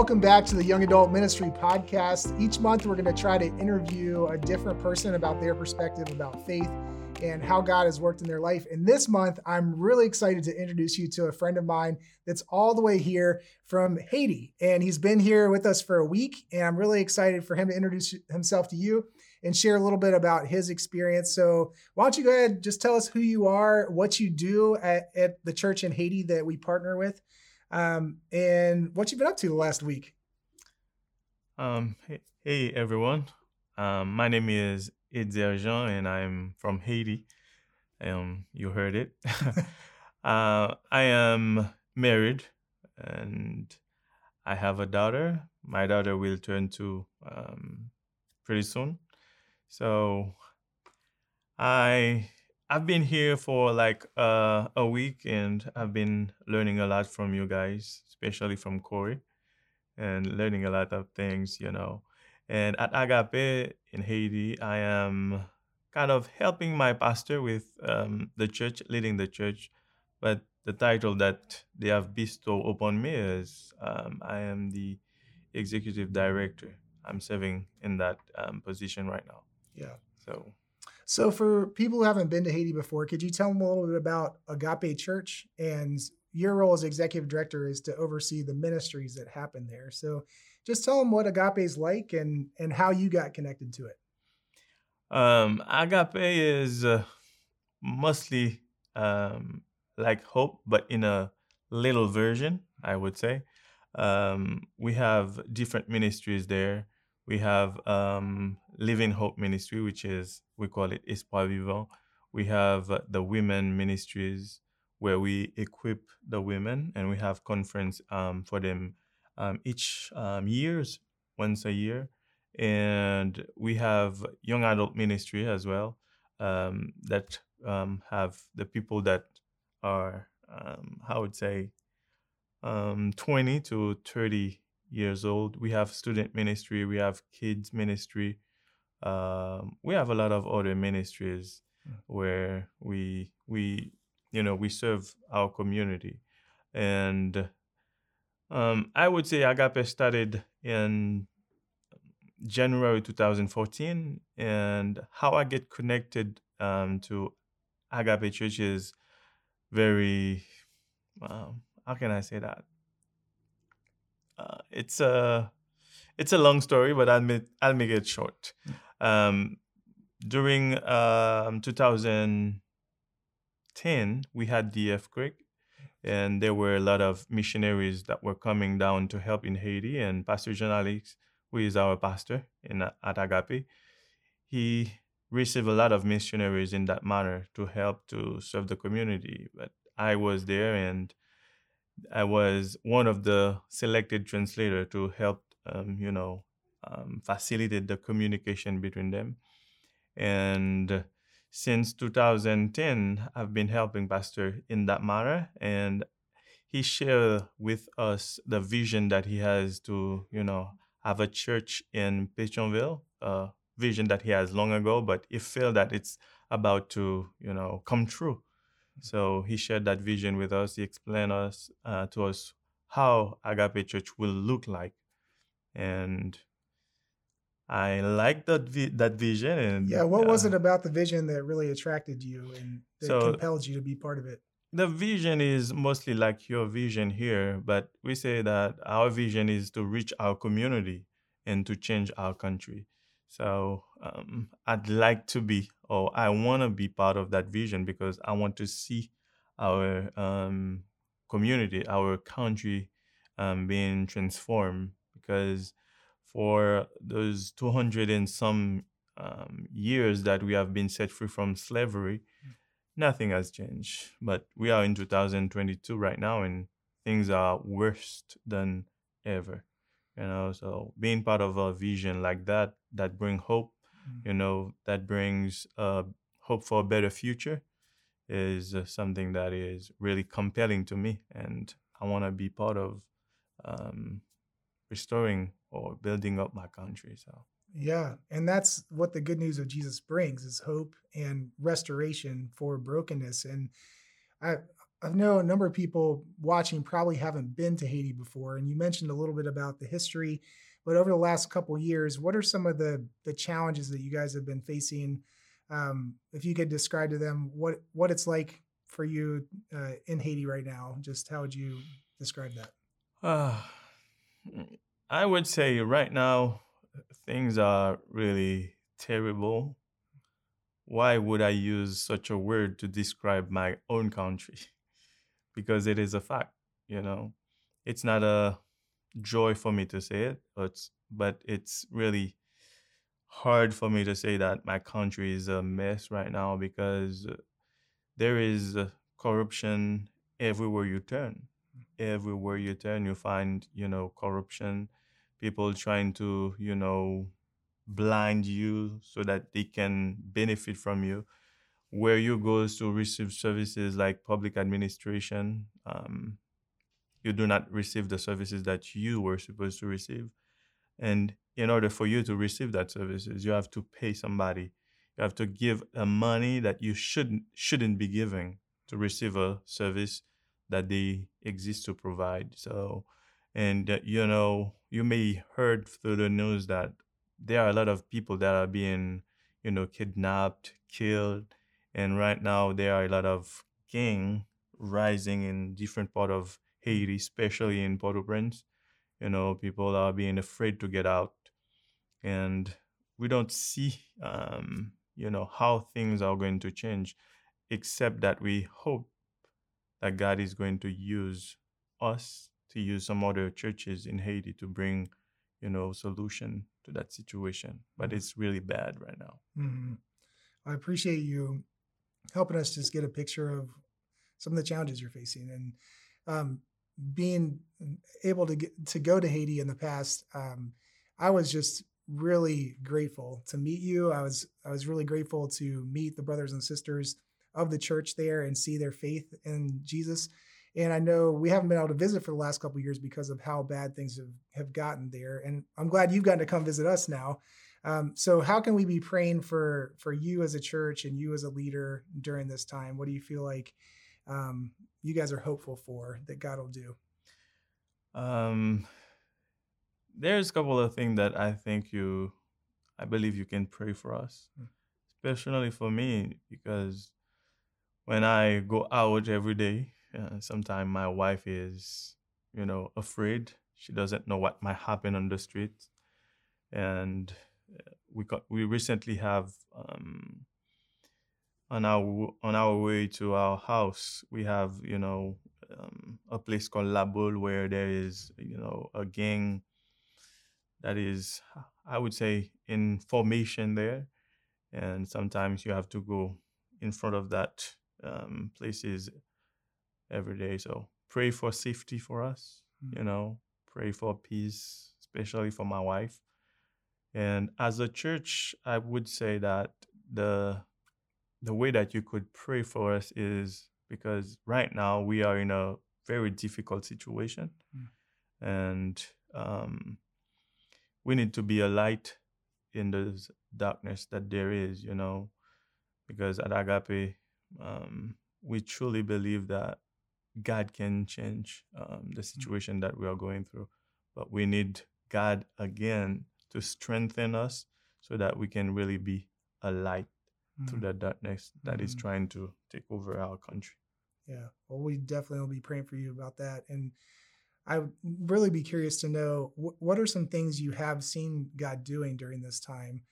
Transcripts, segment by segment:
welcome back to the Young Adult Ministry Podcast. Each month, we're going to try to interview a different person about their perspective about faith and how God has worked in their life. And this month, I'm really excited to introduce you to a friend of mine that's all the way here from Haiti. And he's been here with us for a week. And I'm really excited for him to introduce himself to you and share a little bit about his experience. So, why don't you go ahead, and just tell us who you are, what you do at, at the church in Haiti that we partner with, um, and what you've been up to the last week. Um, hey, hey everyone. Um, my name is Edzer Jean, and I'm from Haiti. Um, you heard it. uh, I am married, and I have a daughter. My daughter will turn two um, pretty soon. So I I've been here for like uh, a week and I've been learning a lot from you guys, especially from Corey, and learning a lot of things, you know. And at Agape in Haiti, I am kind of helping my pastor with um, the church, leading the church. But the title that they have bestowed upon me is um, I am the executive director. I'm serving in that um, position right now. Yeah. So So, for people who haven't been to Haiti before, could you tell them a little bit about Agape Church? And your role as executive director is to oversee the ministries that happen there. So, just tell them what Agape is like and and how you got connected to it. Um, agape is uh, mostly um, like hope, but in a little version, I would say. Um, we have different ministries there. We have um, Living Hope Ministry, which is, we call it Espoir Vivant. We have uh, the women ministries where we equip the women and we have conference um, for them um, each um, years, once a year. And we have young adult ministry as well um, that um, have the people that are, I would say, um, 20 to 30 years old. We have student ministry, we have kids ministry. Um, we have a lot of other ministries where we we you know we serve our community, and um, I would say Agape started in January 2014, and how I get connected um, to Agape Church is very um, how can I say that? Uh, it's a it's a long story, but I'll make I'll make it short. Um, during um, 2010, we had the earthquake, and there were a lot of missionaries that were coming down to help in Haiti. And Pastor John Alex, who is our pastor in at Agape, he received a lot of missionaries in that manner to help to serve the community. But I was there, and I was one of the selected translator to help, um, you know, um, facilitate the communication between them. And since 2010, I've been helping Pastor in that manner, and he shared with us the vision that he has to, you know, have a church in Pétionville, a vision that he has long ago, but he felt that it's about to, you know, come true. So he shared that vision with us. He explained us uh, to us how Agape Church will look like, and I like that vi- that vision. And Yeah, what was uh, it about the vision that really attracted you and that So- compelled you to be part of it? the vision is mostly like your vision here, but we say that our vision is to reach our community and to change our country. So um, I'd like to be, or I want to be part of that vision because I want to see our um, community, our country um, being transformed. Because for those 200 and some um, years that we have been set free from slavery, nothing has changed. But we are in 2022 right now, and things are worse than ever. You know, so being part of a vision like that that bring hope, Mm. you know, that brings uh, hope for a better future, is uh, something that is really compelling to me, and I want to be part of um, restoring or building up my country. So. Yeah, and that's what the good news of Jesus brings is hope and restoration for brokenness. And I I know a number of people watching probably haven't been to Haiti before, and you mentioned a little bit about the history. But over the last couple years, what are some of the the challenges that you guys have been facing? Um, if you could describe to them what what it's like for you uh, in Haiti right now, just how would you describe that? Uh, I would say right now things are really terrible. Why would I use such a word to describe my own country? because it is a fact, you know. It's not a joy for me to say it, but but it's really hard for me to say that my country is a mess right now because there is corruption everywhere you turn. Everywhere you turn, you find, you know, corruption, people trying to, you know, blind you so that they can benefit from you where you go to receive services like public administration, um, you do not receive the services that you were supposed to receive. And in order for you to receive that services, you have to pay somebody. You have to give a money that you shouldn't shouldn't be giving to receive a service that they exist to provide. So, and uh, you know, you may heard through the news that there are a lot of people that are being, you know, kidnapped, killed, and right now there are a lot of gang rising in different part of Haiti, especially in Port-au-Prince. You know, people are being afraid to get out, and we don't see, um, you know, how things are going to change, except that we hope that God is going to use us to use some other churches in Haiti to bring, you know, solution to that situation. But mm-hmm. it's really bad right now. Mm-hmm. I appreciate you helping us just get a picture of some of the challenges you're facing and um, being able to get to go to Haiti in the past. Um, I was just really grateful to meet you. I was I was really grateful to meet the brothers and sisters of the church there and see their faith in Jesus. And I know we haven't been able to visit for the last couple years because of how bad things have, have gotten there. And I'm glad you've gotten to come visit us now. Um, so how can we be praying for for you as a church and you as a leader during this time? What do you feel like um, you guys are hopeful for that God will do? Um, there's a couple of things that I think you, I believe you can pray for us, mm. especially for me because when I go out every day, uh, sometimes my wife is, you know, afraid. She doesn't know what might happen on the street, and we got we recently have um, on our on our way to our house we have you know um, a place called La Boule where there is you know a gang that is I would say in formation there, and sometimes you have to go in front of that um, places every day. So pray for safety for us. Mm-hmm. You know, pray for peace, especially for my wife. And as a church, I would say that the the way that you could pray for us is because right now we are in a very difficult situation, mm. and um, we need to be a light in the darkness that there is, you know, because at Agape, um, we truly believe that God can change um, the mm. situation that we are going through, but we need God again to strengthen us so that we can really be a light mm. to the darkness that mm. is trying to take over our country. Yeah. Well, we definitely will be praying for you about that. And I would really be curious to know wh- what are some things you have seen God doing during this time.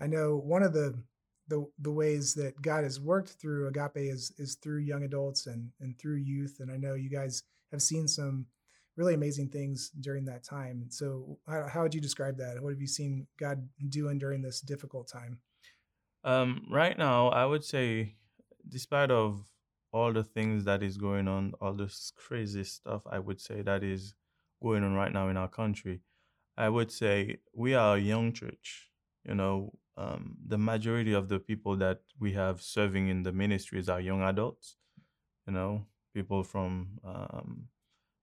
I know one of the the, the ways that God has worked through Agape is is through young adults and and through youth. And I know you guys have seen some really amazing things during that time. So, how, how would you describe that? What have you seen God doing during this difficult time? Um, right now, I would say, despite of all the things that is going on, all this crazy stuff, I would say that is going on right now in our country. I would say we are a young church. You know, um, the majority of the people that we have serving in the ministries are young adults. You know, people from um,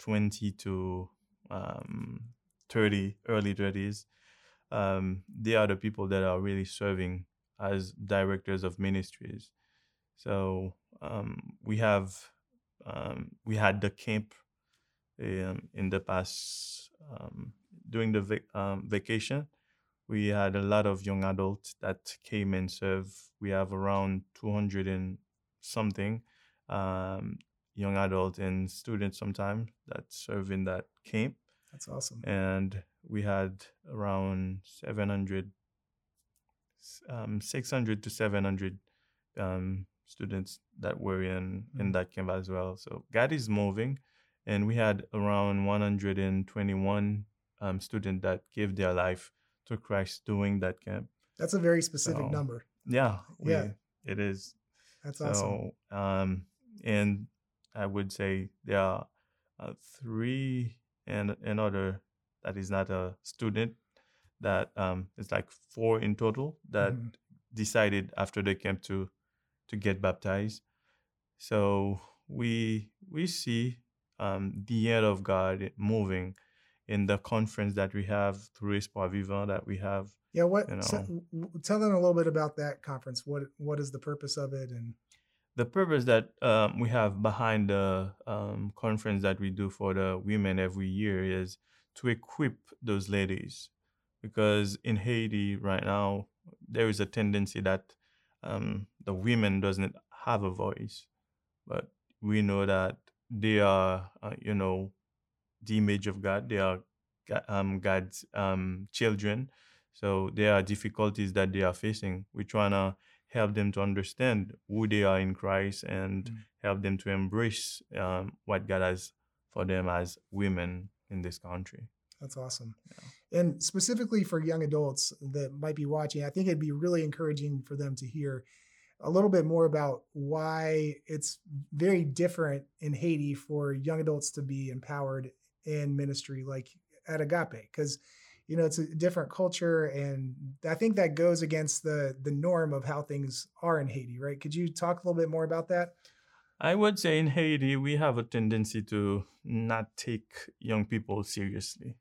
20 to um, 30, early 30s, um, they are the people that are really serving as directors of ministries. So um, we have um, we had the camp um, in the past um, during the vac- um, vacation. We had a lot of young adults that came and served. We have around 200 and something um, young adults and students sometimes that serve in that camp. That's awesome. And we had around 700, um, 600 to 700 um, students that were in, in Mhm. that camp as well. So God is moving. And we had around 121 um, students that gave their life to Christ during that camp. That's a very specific So, number. Yeah, we, Yeah. it is. That's awesome. Um, and I would say there are uh, three and another that is not a student that um, it's like four in total that Mhm. decided after the camp to to get baptized. So we we see um, the hand of God moving in the conference that we have through Espoir Vivant that we have Yeah, what? you know. w- tell them a little bit about that conference. What What is the purpose of it? And the purpose that um, we have behind the um, conference that we do for the women every year is to equip those ladies because in haiti right now there is a tendency that um, the women doesn't have a voice but we know that they are uh, you know the image of god they are um, god's um, children so there are difficulties that they are facing we're trying to help them to understand who they are in Christ and Mm. help them to embrace um, what God has for them as women in this country. That's awesome. And specifically for young adults that might be watching, I think it'd be really encouraging for them to hear a little bit more about why it's very different in Haiti for young adults to be empowered in ministry like at Agape because you know it's a different culture and I think that goes against the the norm of how things are in Haiti, right? Could you talk a little bit more about that? I would say in Haiti, we have a tendency to not take young people seriously,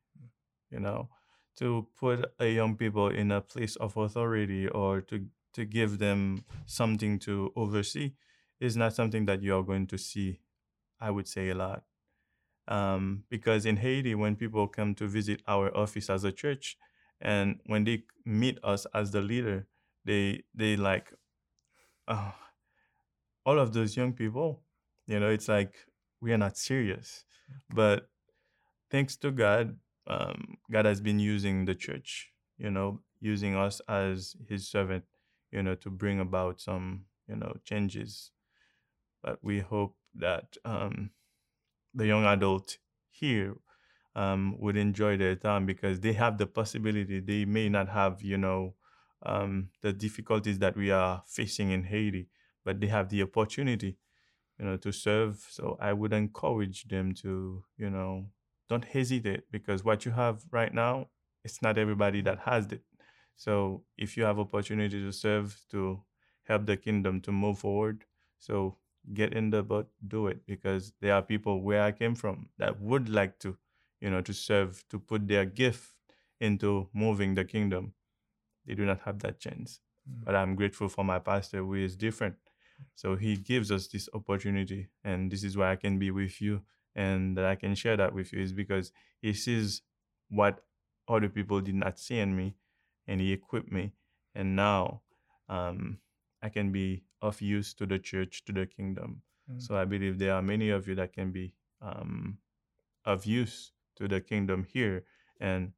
you know, to put a young people in a place of authority or to, to give them something to oversee is not something that you are going to see, I would say, a lot. Um, because in Haiti, when people come to visit our office as a church, and when they meet us as the leader, they they like, oh, all of those young people, you know, it's like we are not serious. But thanks to God, um, God has been using the church, you know, using us as His servant, you know, to bring about some, you know, changes. But we hope that um, the young adult here um, would enjoy their time because they have the possibility. They may not have, you know, um, the difficulties that we are facing in Haiti, but they have the opportunity, you know, to serve. So I would encourage them to, you know, don't hesitate because what you have right now, it's not everybody that has it. So if you have opportunity to serve, to help the kingdom to move forward, so get in the boat, do it because there are people where I came from that would like to, you know, to serve, to put their gift into moving the kingdom. They do not have that chance. Mm. But I'm grateful for my pastor who is different. So he gives us this opportunity, and this is why I can be with you and that I can share that with you is because he sees what other people did not see in me, and he equipped me, and now um, I can be of use to the church, to the kingdom. Mm. So I believe there are many of you that can be um, of use to the kingdom here, and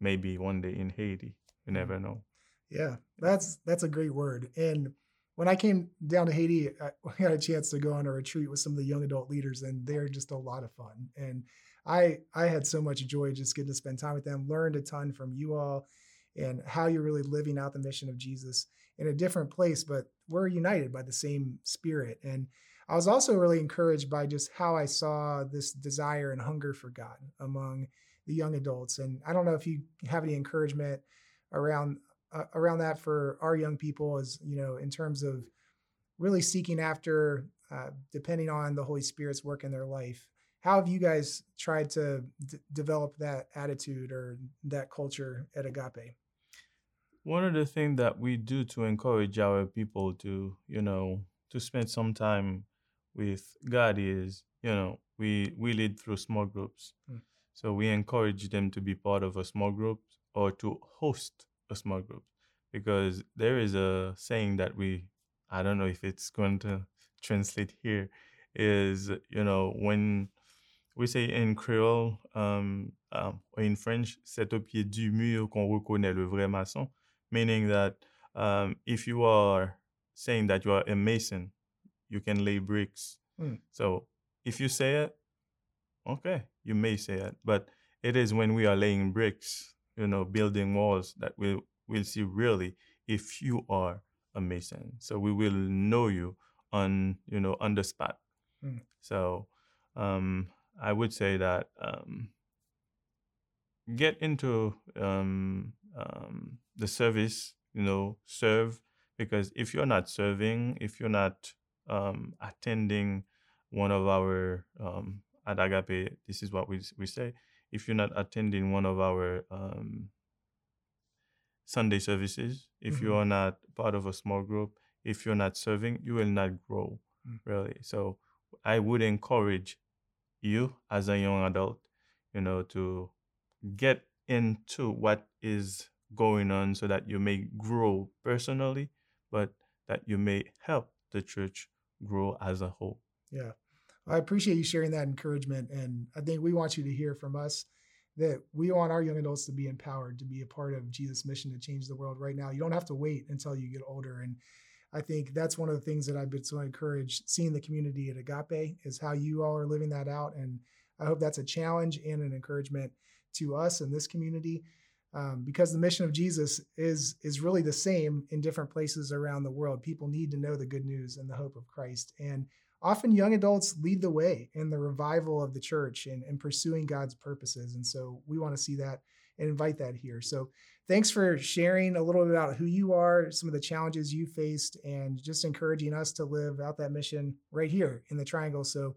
maybe one day in Haiti. You never know. Yeah, that's that's a great word. And when I came down to Haiti, I got a chance to go on a retreat with some of the young adult leaders, and they're just a lot of fun. And I I had so much joy just getting to spend time with them, learned a ton from you all, and how you're really living out the mission of Jesus in a different place, but we're united by the same spirit. And I was also really encouraged by just how I saw this desire and hunger for God among the young adults. And I don't know if you have any encouragement around uh, around that for our young people as you know in terms of really seeking after uh, depending on the holy spirit's work in their life how have you guys tried to d- develop that attitude or that culture at agape One of the things that we do to encourage our people to, you know, to spend some time with God is, you know, we we lead through small groups. Mm. So we encourage them to be part of a small group or to host a small group because there is a saying that we I don't know if it's going to translate here is you know when we say in Creole um, um, or in French c'est au pied du mur qu'on reconnaît le vrai maçon meaning that um, if you are saying that you are a mason you can lay bricks Mm. so if you say it okay you may say it but it is when we are laying bricks you know building walls that we'll we'll see really if you are a mason so we will know you on you know on the spot Mm. so um i would say that um get into um um the service you know serve because if you're not serving if you're not um attending one of our um at agape this is what we we say if you're not attending one of our um sunday services if Mhm. you are not part of a small group if you're not serving you will not grow Mm. really so i would encourage you as a young adult you know to get into what is going on so that you may grow personally but that you may help the church grow as a whole Yeah. I appreciate you sharing that encouragement. And I think we want you to hear from us that we want our young adults to be empowered to be a part of Jesus' mission to change the world right now. You don't have to wait until you get older. And I think that's one of the things that I've been so encouraged seeing the community at Agape is how you all are living that out. And I hope that's a challenge and an encouragement to us in this community. Um, because the mission of Jesus is is really the same in different places around the world. People need to know the good news and the hope of Christ. And often young adults lead the way in the revival of the church and, and pursuing God's purposes. And so we want to see that and invite that here. So thanks for sharing a little bit about who you are, some of the challenges you faced, and just encouraging us to live out that mission right here in the triangle so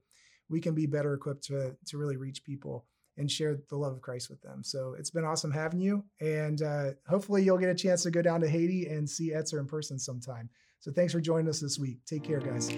we can be better equipped to, to really reach people and share the love of Christ with them. So it's been awesome having you. And uh, hopefully you'll get a chance to go down to Haiti and see Etzer in person sometime. So thanks for joining us this week. Take care, guys.